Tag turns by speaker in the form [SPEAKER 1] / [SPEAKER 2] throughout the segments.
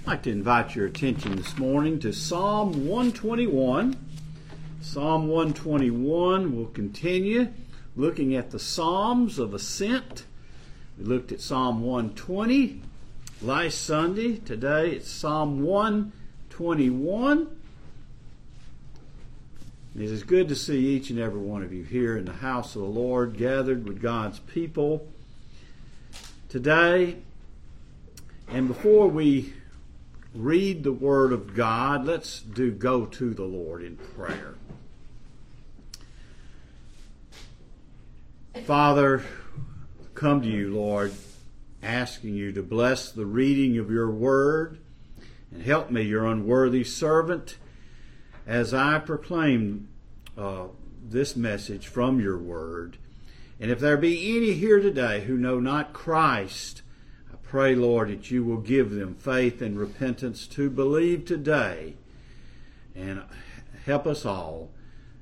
[SPEAKER 1] I'd like to invite your attention this morning to Psalm 121. Psalm 121 will continue looking at the Psalms of Ascent. We looked at Psalm 120 last Sunday. Today it's Psalm 121. It is good to see each and every one of you here in the house of the Lord, gathered with God's people today. And before we read the Word of God, let's do go to the Lord in prayer. Father, come to you, Lord, asking you to bless the reading of your Word and help me, your unworthy servant, as I proclaim uh, this message from your Word. And if there be any here today who know not Christ, pray, Lord, that you will give them faith and repentance to believe today and help us all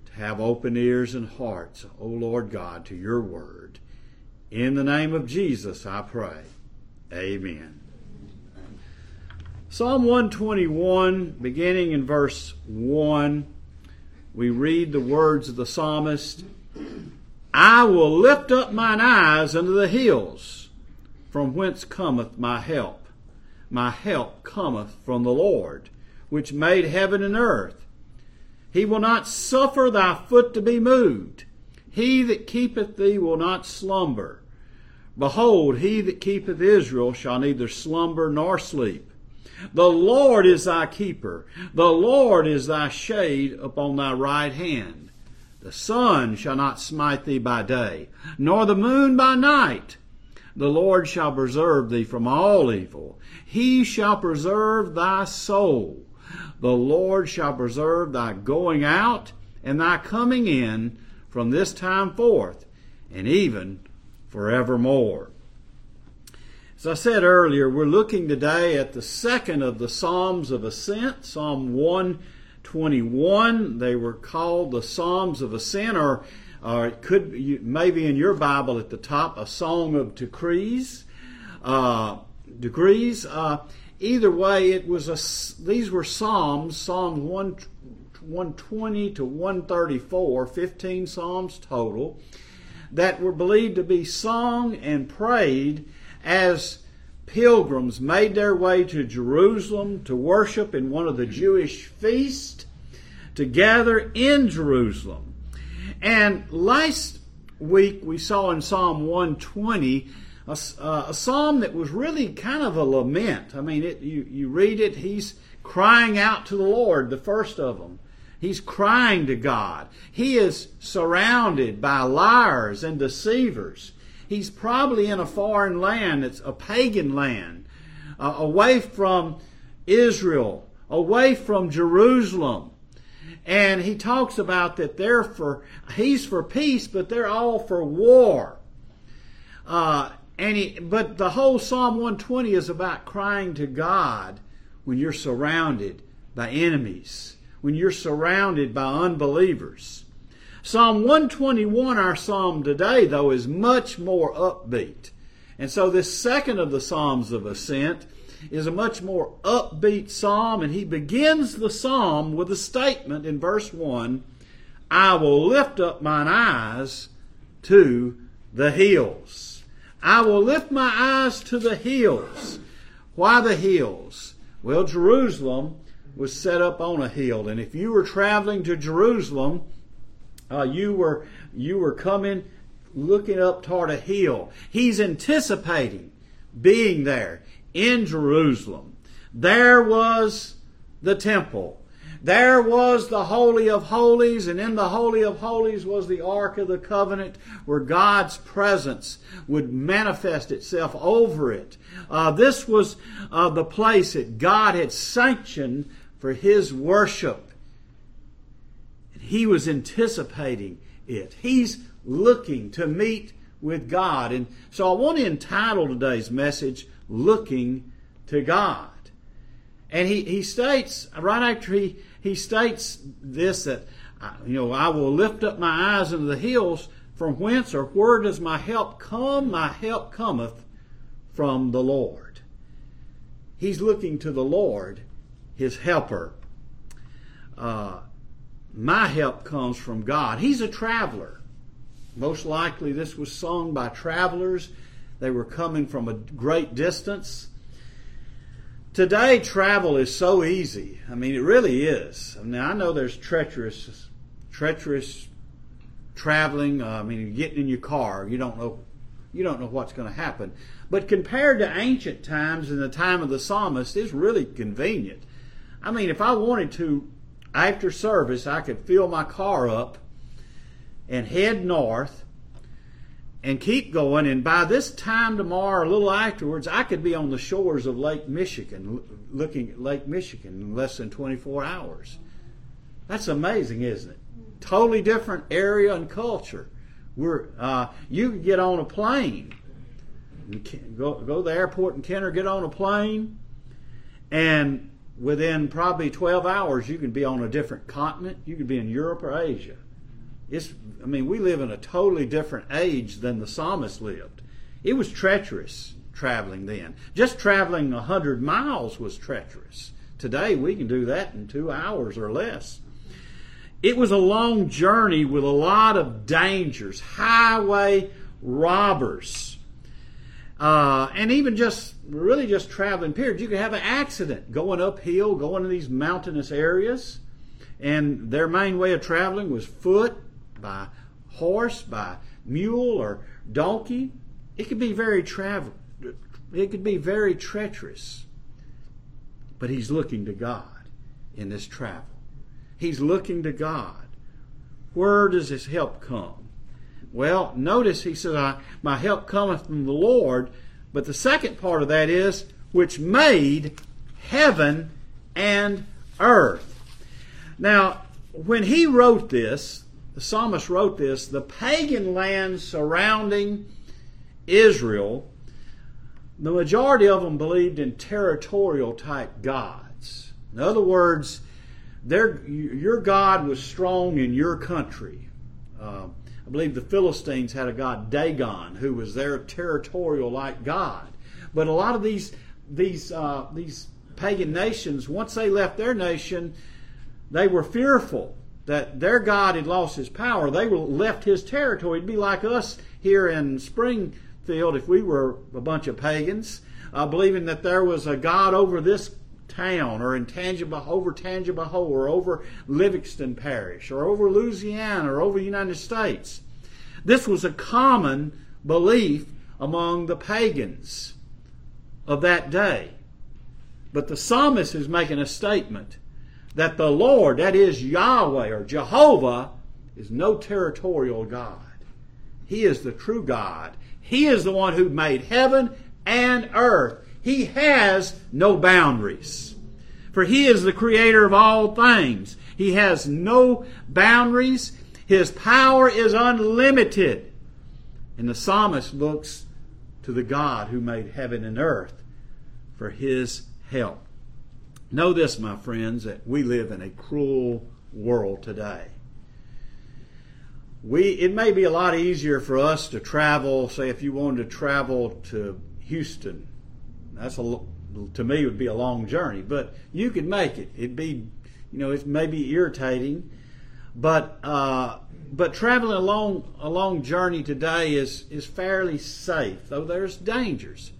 [SPEAKER 1] to have open ears and hearts, O Lord God, to your word. In the name of Jesus, I pray. Amen. Psalm 121, beginning in verse 1, we read the words of the psalmist I will lift up mine eyes unto the hills, from whence cometh my help. My help cometh from the Lord, which made heaven and earth. He will not suffer thy foot to be moved. He that keepeth thee will not slumber. Behold, he that keepeth Israel shall neither slumber nor sleep. The Lord is thy keeper. The Lord is thy shade upon thy right hand. The sun shall not smite thee by day, nor the moon by night. The Lord shall preserve thee from all evil. He shall preserve thy soul. The Lord shall preserve thy going out and thy coming in from this time forth and even forevermore. As I said earlier, we're looking today at the second of the Psalms of Ascent, Psalm 121. They were called the Psalms of Ascent, or, or it could be, maybe in your Bible at the top, a Song of Decrees. Uh, degrees. Uh, either way, it was a. These were Psalms, Psalms 1, 120 to 134, 15 Psalms total, that were believed to be sung and prayed as pilgrims made their way to Jerusalem to worship in one of the Jewish feasts, to gather in Jerusalem. And last week we saw in Psalm 120 a, uh, a psalm that was really kind of a lament. I mean, it, you, you read it, he's crying out to the Lord, the first of them. He's crying to God. He is surrounded by liars and deceivers he's probably in a foreign land. It's a pagan land, uh, away from Israel, away from Jerusalem. And he talks about that they're for, he's for peace, but they're all for war. Uh, and he, but the whole Psalm 120 is about crying to God when you're surrounded by enemies, when you're surrounded by unbelievers. Psalm 121, our psalm today, though, is much more upbeat. And so this second of the Psalms of Ascent is a much more upbeat psalm, and he begins the psalm with a statement in verse 1 I will lift up mine eyes to the hills. I will lift my eyes to the hills. Why the hills? Well, Jerusalem was set up on a hill, and if you were traveling to Jerusalem, uh, you were you were coming looking up toward a hill. He's anticipating being there in Jerusalem. There was the temple. There was the Holy of Holies, and in the Holy of Holies was the Ark of the Covenant, where God's presence would manifest itself over it. Uh, this was uh, the place that God had sanctioned for His worship And he was anticipating it. He's looking to meet with God. And so I want to entitle today's message, Looking to God. And he, he states, right after he, he states this, that, uh, you know, I will lift up my eyes into the hills, from whence or where does my help come? My help cometh from the Lord. He's looking to the Lord, his helper. Uh, my help comes from God. He's a traveler. Most likely, this was sung by travelers. They were coming from a great distance. Today, travel is so easy. I mean, it really is. Now, I know there's treacherous, treacherous traveling. Uh, I mean, you're getting in your car, you don't know, you don't know what's going to happen. But compared to ancient times and the time of the psalmist, it's really convenient. I mean, if I wanted to, after service, I could fill my car up and head north and keep going. And by this time tomorrow, a little afterwards, I could be on the shores of Lake Michigan, looking at Lake Michigan in less than 24 hours. That's amazing, isn't it? Totally different area and culture. We're, uh, you could get on a plane, go, go to the airport in Kenner, get on a plane, and within probably 12 hours, you can be on a different continent. You could be in Europe or Asia. It's, I mean, we live in a totally different age than the psalmist lived. It was treacherous traveling then. Just traveling a hundred miles was treacherous. Today we can do that in two hours or less. It was a long journey with a lot of dangers, highway robbers, uh, and even just really just traveling. Period. You could have an accident going uphill, going to these mountainous areas, and their main way of traveling was foot by horse, by mule or donkey. It could be very travel. It could be very treacherous. But he's looking to God in this travel. He's looking to God. Where does his help come? Well, notice he says, I, My help cometh from the Lord. But the second part of that is, which made heaven and earth. Now, when he wrote this, the psalmist wrote this, the pagan lands surrounding Israel, the majority of them believed in territorial type gods. In other words, your God was strong in your country. Uh, I believe the Philistines had a god Dagon, who was their territorial like god. But a lot of these these uh, these pagan nations, once they left their nation, they were fearful that their God had lost his power. They left his territory. It'd be like us here in Springfield if we were a bunch of pagans, uh, believing that there was a God over this town or in Tangible, over Tangipahoa or over Livingston Parish or over Louisiana or over the United States. This was a common belief among the pagans of that day. But the psalmist is making a statement that the Lord, that is Yahweh or Jehovah, is no territorial God. He is the true God. He is the one who made heaven and earth. He has no boundaries. For He is the creator of all things. He has no boundaries. His power is unlimited. And the psalmist looks to the God who made heaven and earth for His help. Know this, my friends, that we live in a cruel world today. We, it may be a lot easier for us to travel, say, if you wanted to travel to Houston. That's a, to me, would be a long journey, but you could make it. It'd be, you know, it may be irritating, but, uh, but traveling a long, a long journey today is, is fairly safe, though there's dangers.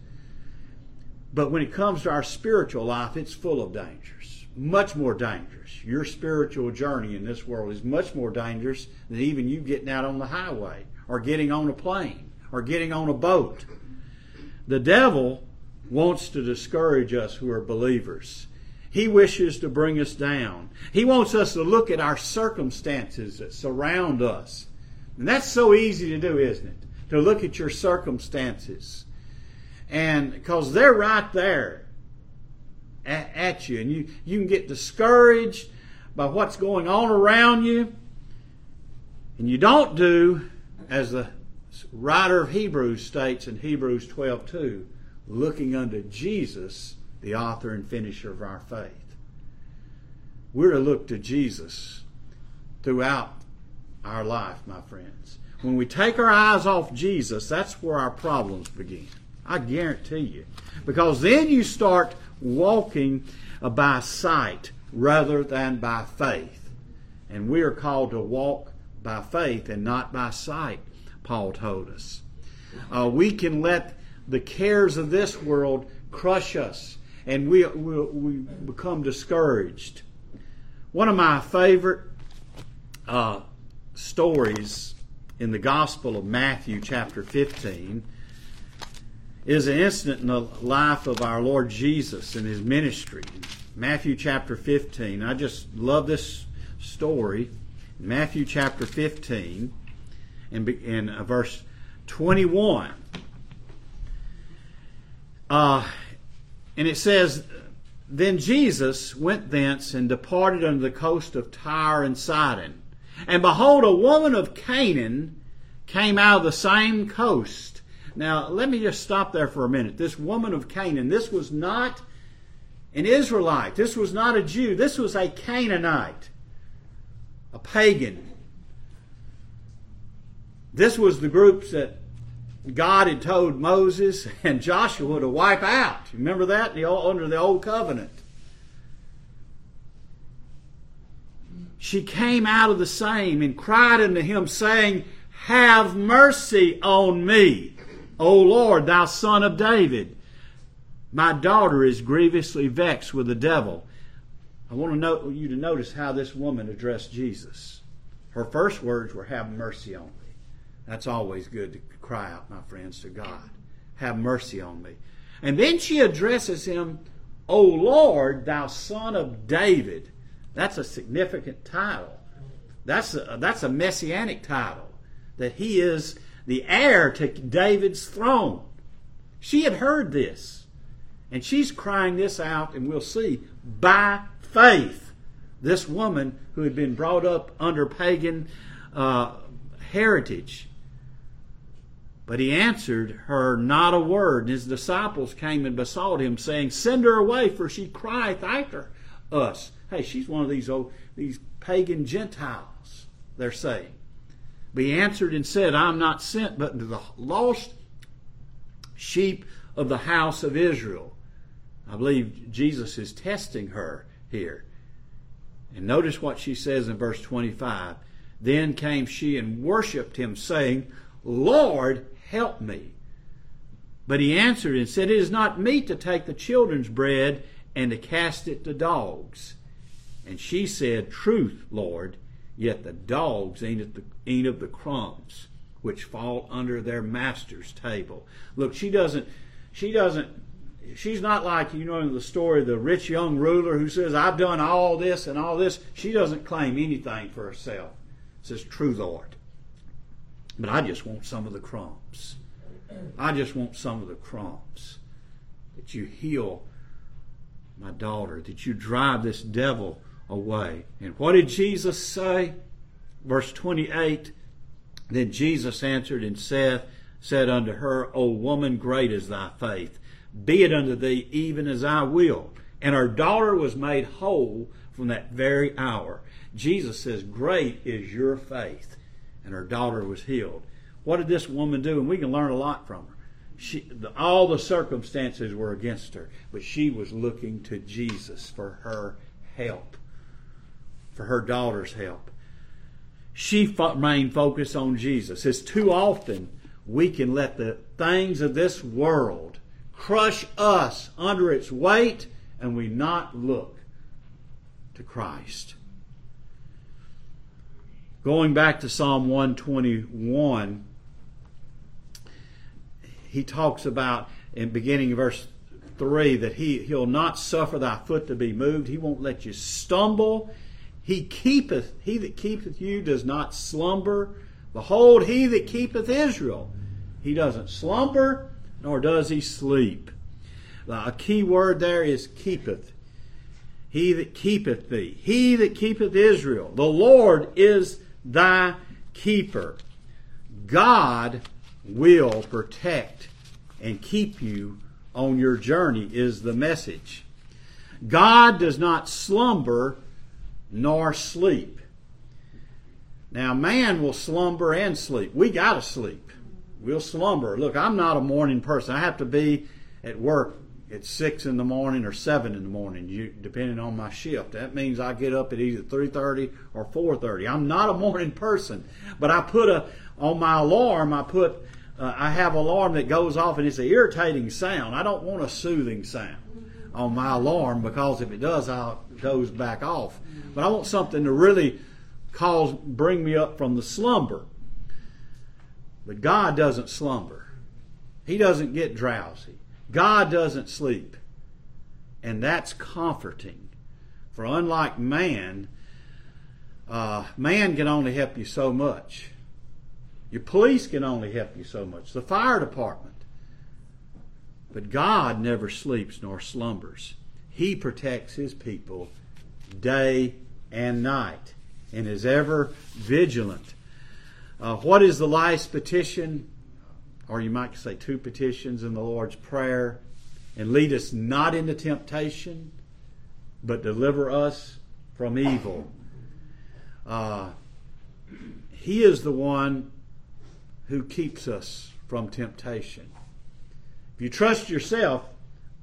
[SPEAKER 1] But when it comes to our spiritual life, it's full of dangers, much more dangerous. Your spiritual journey in this world is much more dangerous than even you getting out on the highway or getting on a plane or getting on a boat. The devil wants to discourage us who are believers. He wishes to bring us down. He wants us to look at our circumstances that surround us. And that's so easy to do, isn't it? To look at your circumstances and because they're right there at, at, you, and you you can get discouraged by what's going on around you, and you don't do as the writer of Hebrews states in Hebrews 12:2, looking unto Jesus, the author and finisher of our faith. We're to look to Jesus throughout our life, my friends. When we take our eyes off Jesus, that's where our problems begin. I guarantee you. Because then you start walking by sight rather than by faith. And we are called to walk by faith and not by sight, Paul told us. Uh, we can let the cares of this world crush us and we, we, we become discouraged. One of my favorite uh, stories in the Gospel of Matthew, chapter 15, is an incident in the life of our Lord Jesus and his ministry. Matthew chapter 15. I just love this story. Matthew chapter 15 and in uh, verse 21. Uh, and it says, Then Jesus went thence and departed unto the coast of Tyre and Sidon. And behold, a woman of Canaan came out of the same coast. Now, let me just stop there for a minute. This woman of Canaan, this was not an Israelite. This was not a Jew. This was a Canaanite, a pagan. This was the groups that God had told Moses and Joshua to wipe out. Remember that the, under the old covenant. She came out of the same and cried unto him, saying, Have mercy on me, O Lord, thou son of David. My daughter is grievously vexed with the devil. I want to know, you to notice how this woman addressed Jesus. Her first words were, Have mercy on me. That's always good to cry out, my friends, to God. Have mercy on me. And then she addresses him, O Lord, thou son of David. That's a significant title. That's a, that's a messianic title. That he is the heir to David's throne. She had heard this. And she's crying this out, and we'll see, by faith. This woman who had been brought up under pagan uh, heritage but he answered her not a word. And his disciples came and besought him, saying, Send her away, for she crieth after us. Hey, she's one of these old these pagan Gentiles, they're saying. But he answered and said, I'm not sent but to the lost sheep of the house of Israel. I believe Jesus is testing her here. And notice what she says in verse 25. Then came she and worshipped him, saying, Lord, Help me. But he answered and said, It is not meet to take the children's bread and to cast it to dogs. And she said, Truth, Lord, yet the dogs eat, the, eat of the crumbs which fall under their master's table. Look, she doesn't, she doesn't, she's not like, you know, in the story, of the rich young ruler who says, I've done all this and all this. She doesn't claim anything for herself. Says, True, Lord. But I just want some of the crumbs. I just want some of the crumbs. That you heal my daughter, that you drive this devil away. And what did Jesus say? Verse 28 Then Jesus answered and said, said unto her, O woman, great is thy faith. Be it unto thee even as I will. And her daughter was made whole from that very hour. Jesus says, Great is your faith and her daughter was healed. What did this woman do? And we can learn a lot from her. She, the, all the circumstances were against her, but she was looking to Jesus for her help, for her daughter's help. She remained focused on Jesus. It's too often we can let the things of this world crush us under its weight and we not look to Christ. Going back to Psalm 121, he talks about in beginning verse 3 that he, he'll not suffer thy foot to be moved. He won't let you stumble. He keepeth, he that keepeth you does not slumber. Behold, he that keepeth Israel. He doesn't slumber, nor does he sleep. Now, A key word there is keepeth. He that keepeth thee. He that keepeth Israel. The Lord is thy keeper. God will protect and keep you on your journey, is the message. God does not slumber nor sleep. Now, man will slumber and sleep. We got to sleep. we'll slumber. Look, I'm not a morning person. I have to be at work at six in the morning or seven in the morning, depending on my shift. That means I get up at either three thirty or four thirty. I'm not a morning person, but I put a on my alarm. I put uh, I have alarm that goes off and it's an irritating sound. I don't want a soothing sound on my alarm because if it does, I'll goes back off. But I want something to really cause bring me up from the slumber. But God doesn't slumber. He doesn't get drowsy. God doesn't sleep. And that's comforting. For unlike man, uh, man can only help you so much. Your police can only help you so much. The fire department. But God never sleeps nor slumbers. He protects his people day and night and is ever vigilant. Uh, what is the last petition? Or you might say two petitions in the Lord's Prayer. And lead us not into temptation, but deliver us from evil. Uh, he is the one who keeps us from temptation. If you trust yourself,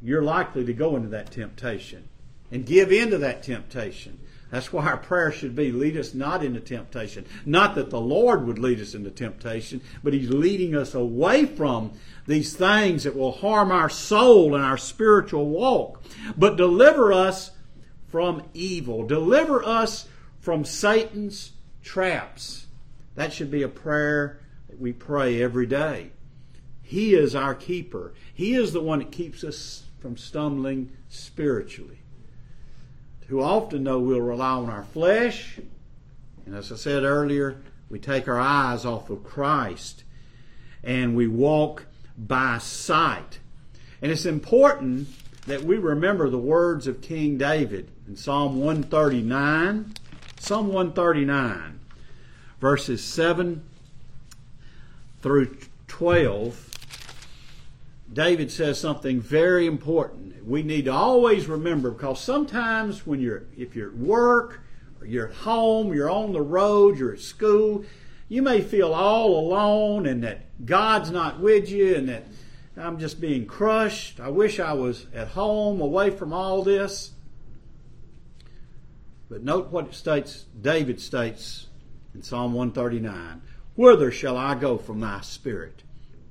[SPEAKER 1] you're likely to go into that temptation and give in to that temptation. That's why our prayer should be lead us not into temptation. Not that the Lord would lead us into temptation, but He's leading us away from these things that will harm our soul and our spiritual walk. But deliver us from evil. Deliver us from Satan's traps. That should be a prayer that we pray every day. He is our keeper. He is the one that keeps us from stumbling spiritually who often know we'll rely on our flesh. And as I said earlier, we take our eyes off of Christ and we walk by sight. And it's important that we remember the words of King David in Psalm 139. Psalm 139, verses 7 through 12 David says something very important. We need to always remember because sometimes when you're if you're at work or you're at home, you're on the road, you're at school, you may feel all alone and that God's not with you and that I'm just being crushed. I wish I was at home away from all this. But note what it states David states in Psalm 139. Whither shall I go from thy spirit?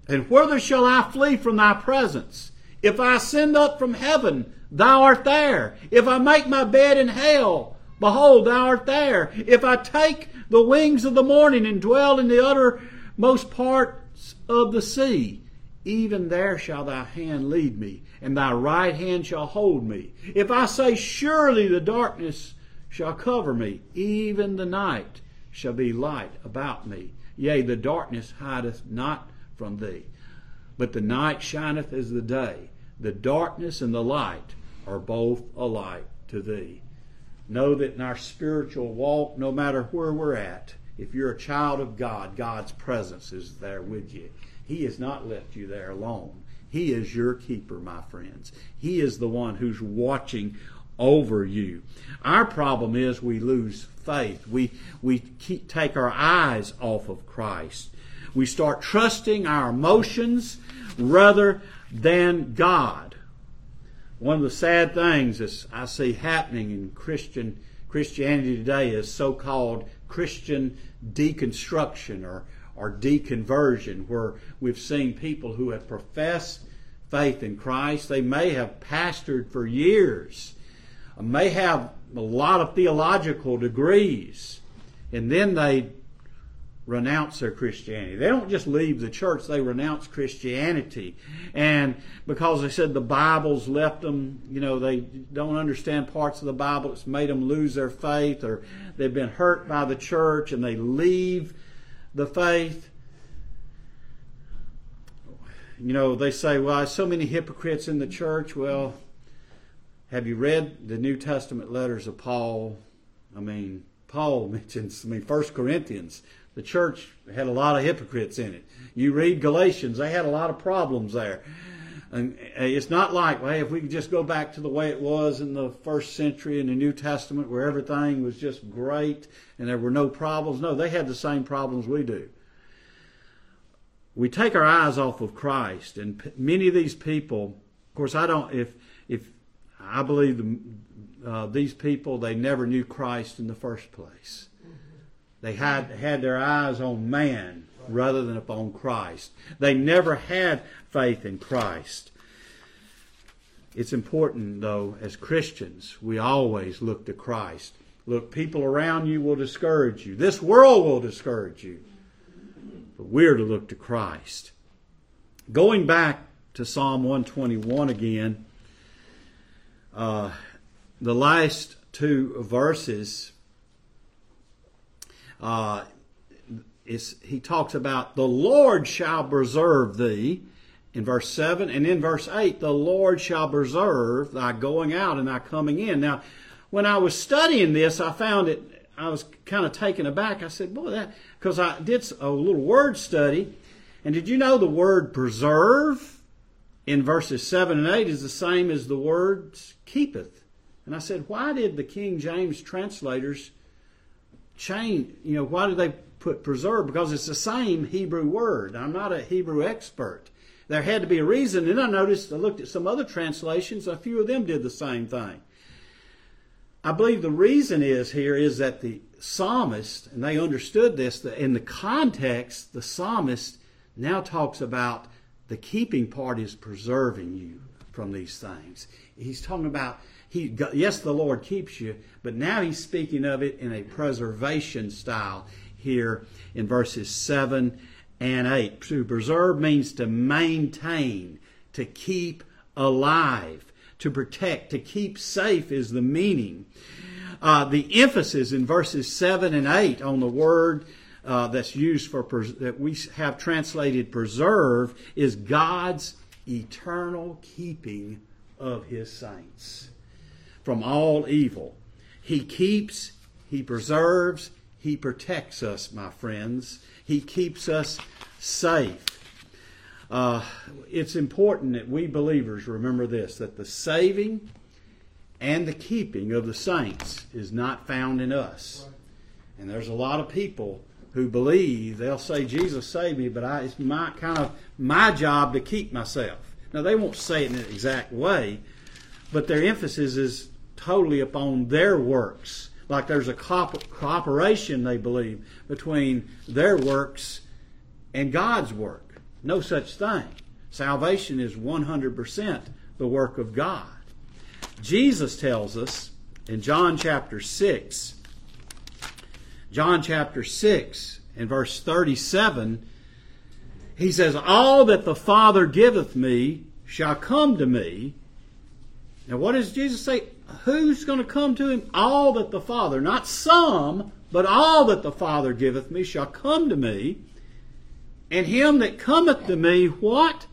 [SPEAKER 1] And whither shall I flee from thy presence? If I ascend up from heaven, thou art there. If I make my bed in hell, behold, thou art there. If I take the wings of the morning and dwell in the uttermost parts of the sea, even there shall thy hand lead me, and thy right hand shall hold me. If I say, Surely the darkness shall cover me, even the night shall be light about me. Yea, the darkness hideth not from thee. But the night shineth as the day. The darkness and the light are both alike to thee. Know that in our spiritual walk, no matter where we're at, if you're a child of God, God's presence is there with you. He has not left you there alone. He is your keeper, my friends. He is the one who's watching over you. Our problem is we lose faith. We, we keep, take our eyes off of Christ. We start trusting our emotions rather than God. One of the sad things that I see happening in Christian Christianity today is so-called Christian deconstruction or, or deconversion, where we've seen people who have professed faith in Christ. They may have pastored for years, may have a lot of theological degrees, and then they renounce their Christianity. They don't just leave the church, they renounce Christianity. And because they said the Bible's left them, you know, they don't understand parts of the Bible, it's made them lose their faith, or they've been hurt by the church and they leave the faith. You know, they say, well, there's so many hypocrites in the church. Well, have you read the New Testament letters of Paul? I mean, Paul mentions, I mean, First Corinthians the church had a lot of hypocrites in it. You read Galatians, they had a lot of problems there. And uh, it's not like, well, if we could just go back to the way it was in the first century in the New Testament where everything was just great and there were no problems. No, they had the same problems we do. we take our eyes off of Christ, and many of these people, of course, I don't. If if I believe the, uh, these people, they never knew Christ in the first place. They had had their eyes on man rather than upon Christ. They never had faith in Christ. It's important, though, as Christians, we always look to Christ. Look, people around you will discourage you. This world will discourage you. But we're to look to Christ. Going back to Psalm 121 again, uh, the last two verses, uh, is, he talks about the Lord shall preserve thee in verse 7 and in verse 8 the lord shall preserve thy going out and thy coming in. Now when i was studying this i found it i was kind of taken aback. I said boy that because i did a little word study and did you know the word preserve in verses 7 and 8 is the same as the word keepeth and i said why did the king james translators change you know why did they put preserve because it's the same hebrew word i'm not a hebrew expert there had to be a reason. And I noticed, I looked at some other translations, a few of them did the same thing. I believe the reason is here is that the psalmist, and they understood this, that in the context, the psalmist now talks about the keeping part is preserving you from these things. He's talking about he yes the Lord keeps you, but now he's speaking of it in a preservation style here in verses 7 and 8. To preserve means to maintain, to keep alive, to protect, to keep safe is the meaning. Uh, the emphasis in verses 7 and 8 on the word uh, that's used for pres- that we have translated preserve is God's eternal keeping of his saints from all evil. He keeps, he preserves, he protects us, my friends. He keeps us safe. Uh, it's important that we believers remember this that the saving and the keeping of the saints is not found in us. And there's a lot of people who believe they'll say Jesus saved me, but I, it's my kind of my job to keep myself. Now they won't say it in an exact way, but their emphasis is totally upon their works like there's a cooperation, they believe, between their works and God's work. No such thing. Salvation is 100% the work of God. Jesus tells us in John chapter 6, John chapter 6 and verse 37, he says, All that the Father giveth me shall come to me. Now, what does Jesus say? Who's going to come to him? All that the Father, not some, but all that the Father giveth me shall come to me. And him that cometh to me, what?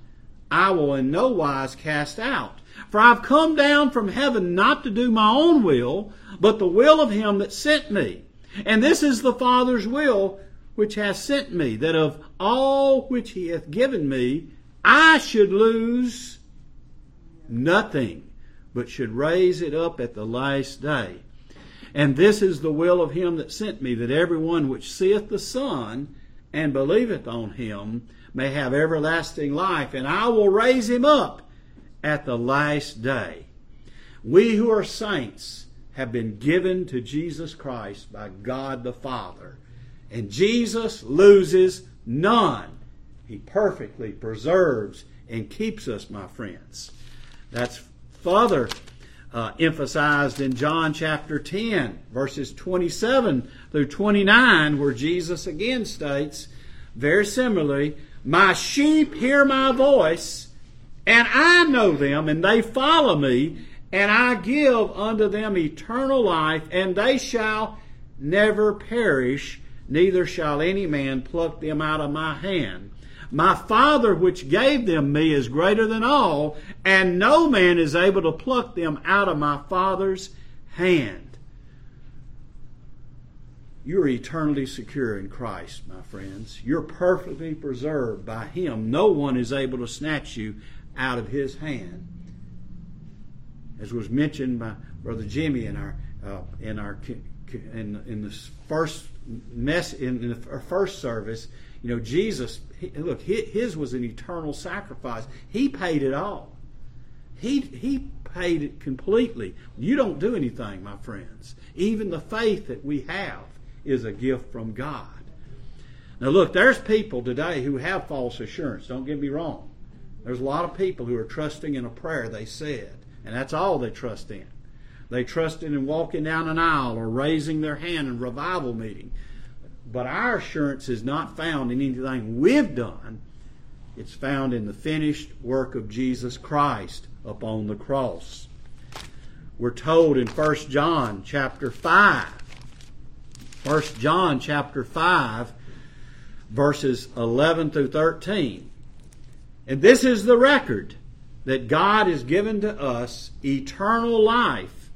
[SPEAKER 1] I will in no wise cast out. For I've come down from heaven not to do my own will, but the will of him that sent me. And this is the Father's will which hath sent me, that of all which he hath given me, I should lose nothing but should raise it up at the last day. And this is the will of him that sent me, that every one which seeth the Son and believeth on him may have everlasting life, and I will raise him up at the last day. We who are saints have been given to Jesus Christ by God the Father, and Jesus loses none. He perfectly preserves and keeps us, my friends. That's further uh, emphasized in John chapter 10, verses 27 through 29, where Jesus again states, very similarly, My sheep hear my voice, and I know them, and they follow me, and I give unto them eternal life, and they shall never perish, neither shall any man pluck them out of my hand. My Father which gave them me is greater than all, and no man is able to pluck them out of my Father's hand. You're eternally secure in Christ, my friends. You're perfectly preserved by Him. No one is able to snatch you out of His hand. As was mentioned by Brother Jimmy in our uh, in our in in the first mess in the first service, You know, Jesus, he, look, his was an eternal sacrifice. He paid it all. He, he paid it completely. You don't do anything, my friends. Even the faith that we have is a gift from God. Now, look, there's people today who have false assurance. Don't get me wrong. There's a lot of people who are trusting in a prayer they said, and that's all they trust in. They trust in walking down an aisle or raising their hand in revival meeting. But our assurance is not found in anything we've done. It's found in the finished work of Jesus Christ upon the cross. We're told in 1 John chapter 5. 1 John chapter 5 verses 11 through 13. And this is the record that God has given to us eternal life.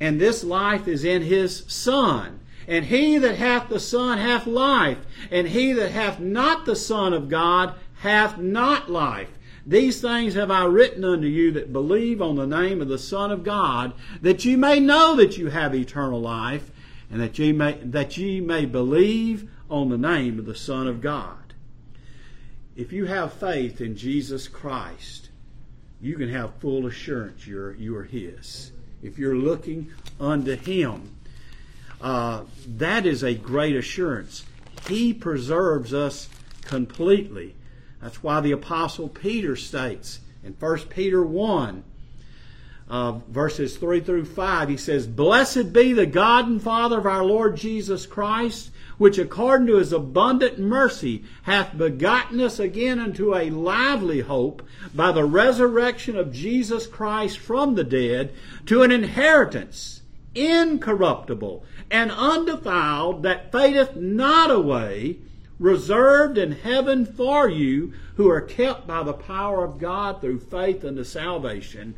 [SPEAKER 1] And this life is in His Son. And he that hath the Son hath life, and he that hath not the Son of God hath not life. These things have I written unto you that believe on the name of the Son of God, that ye may know that you have eternal life, and that ye may, that ye may believe on the name of the Son of God. If you have faith in Jesus Christ, you can have full assurance you're, you are His. If you're looking unto Him, uh, that is a great assurance. He preserves us completely. That's why the Apostle Peter states in 1 Peter 1, uh, verses 3 through 5, he says, Blessed be the God and Father of our Lord Jesus Christ which according to his abundant mercy hath begotten us again unto a lively hope by the resurrection of Jesus Christ from the dead to an inheritance incorruptible and undefiled that fadeth not away, reserved in heaven for you who are kept by the power of God through faith unto salvation,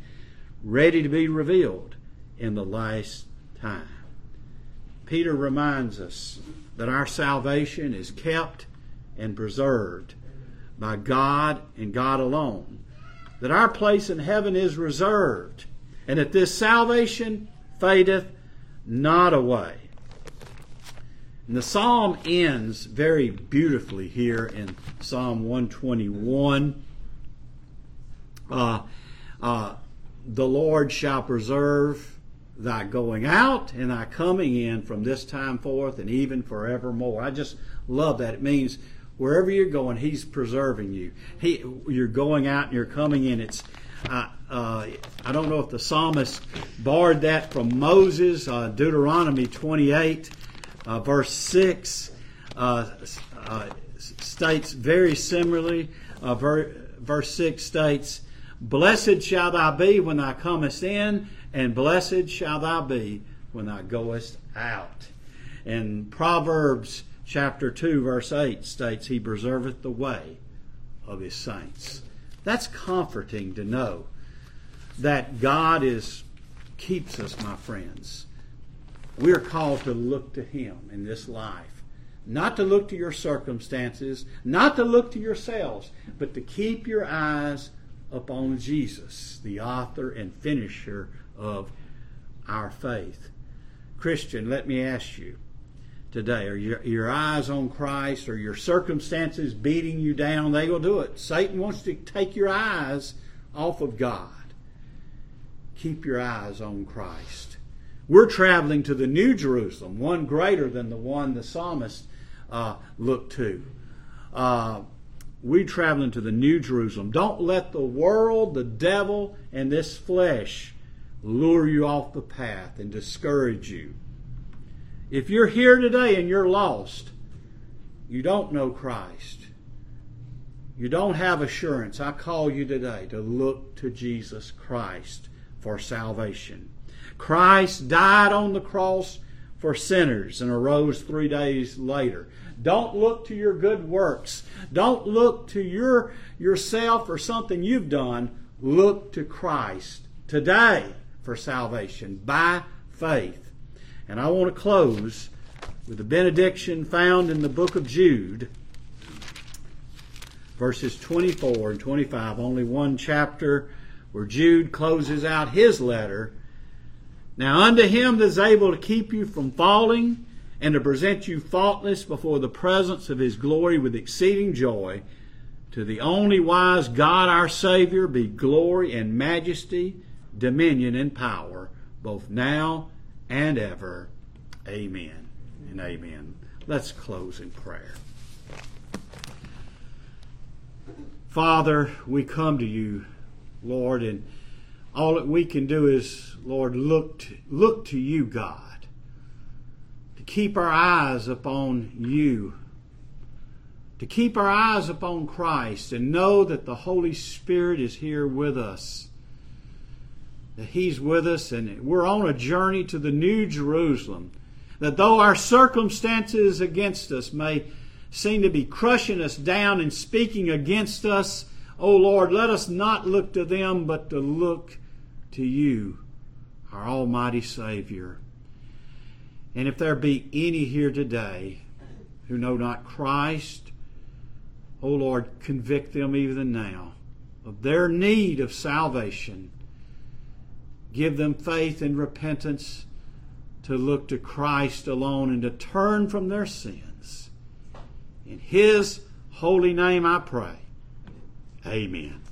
[SPEAKER 1] ready to be revealed in the last time. Peter reminds us that our salvation is kept and preserved by God and God alone. That our place in heaven is reserved, and that this salvation fadeth not away. And the psalm ends very beautifully here in Psalm 121. Uh, uh, the Lord shall preserve thy going out and thy coming in from this time forth and even forevermore. I just love that. It means wherever you're going, He's preserving you. He, you're going out and you're coming in. It's uh, uh, I don't know if the psalmist borrowed that from Moses, uh, Deuteronomy 28, uh, verse 6, uh, uh, states very similarly. Ver, verse 6 states, Blessed shall thou be when thou comest in, and blessed shall thou be when thou goest out. And Proverbs chapter 2, verse 8 states, He preserveth the way of His saints. That's comforting to know that God is keeps us, my friends. We are called to look to Him in this life. Not to look to your circumstances, not to look to yourselves, but to keep your eyes upon Jesus, the author and finisher of our faith. Christian, let me ask you today are your, your eyes on Christ or your circumstances beating you down? They will do it. Satan wants to take your eyes off of God. Keep your eyes on Christ. We're traveling to the New Jerusalem, one greater than the one the psalmist uh, looked to. Uh, we're traveling to the New Jerusalem. Don't let the world, the devil, and this flesh lure you off the path and discourage you. If you're here today and you're lost, you don't know Christ, you don't have assurance, I call you today to look to Jesus Christ for salvation. Christ died on the cross for sinners and arose three days later. Don't look to your good works. Don't look to your yourself or something you've done. Look to Christ today for salvation by faith. And I want to close with the benediction found in the book of Jude, verses 24 and 25, only one chapter where Jude closes out his letter. Now, unto him that is able to keep you from falling and to present you faultless before the presence of his glory with exceeding joy. To the only wise God our Savior be glory and majesty, dominion and power, both now and ever. Amen and amen. Let's close in prayer. Father, we come to you, Lord, and all that we can do is, Lord, look to, look to you, God, to keep our eyes upon you, to keep our eyes upon Christ, and know that the Holy Spirit is here with us, that He's with us, and we're on a journey to the New Jerusalem. That though our circumstances against us may seem to be crushing us down and speaking against us, O Lord, let us not look to them, but to look to you, our Almighty Savior. And if there be any here today who know not Christ, O Lord, convict them even now of their need of salvation. Give them faith and repentance to look to Christ alone and to turn from their sins. In His holy name I pray. Amen.